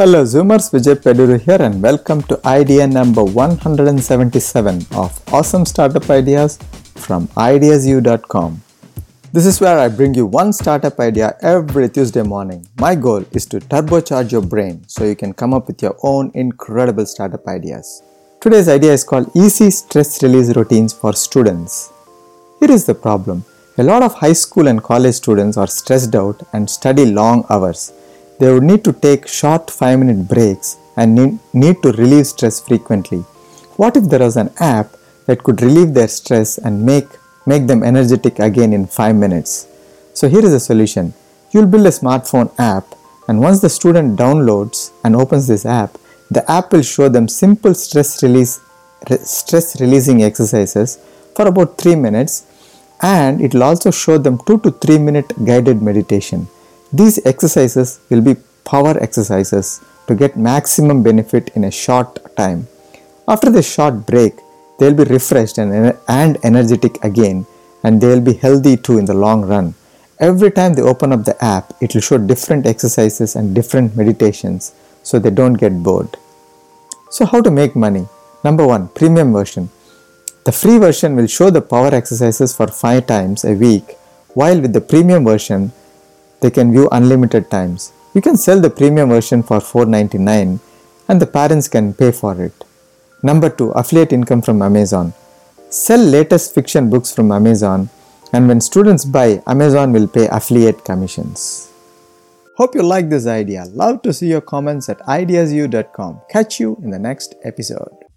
Hello Zoomers, Vijay Peduru here and welcome to idea number 177 of Awesome Startup Ideas from ideasu.com. This is where I bring you one startup idea every Tuesday morning. My goal is to turbocharge your brain so you can come up with your own incredible startup ideas. Today's idea is called Easy Stress Release Routines for Students. Here is the problem. A lot of high school and college students are stressed out and study long hours. They would need to take short 5 minute breaks and need, to relieve stress frequently. What if there was an app that could relieve their stress and make, make them energetic again in 5 minutes? So here is the solution. You'll build a smartphone app and once the student downloads and opens this app, the app will show them simple stress release stress releasing exercises for about 3 minutes and it will also show them 2 to 3 minute guided meditation. These exercises will be power exercises to get maximum benefit in a short time. After the short break, they will be refreshed and, and energetic again and they will be healthy too in the long run. Every time they open up the app, it will show different exercises and different meditations so they don't get bored. So, how to make money? Number one, premium version. The free version will show the power exercises for 5 times a week, while with the premium version, they can view unlimited times. You can sell the premium version for $4.99 and the parents can pay for it. Number 2 Affiliate income from Amazon. Sell latest fiction books from Amazon, and when students buy, Amazon will pay affiliate commissions. Hope you like this idea. Love to see your comments at ideasu.com. Catch you in the next episode.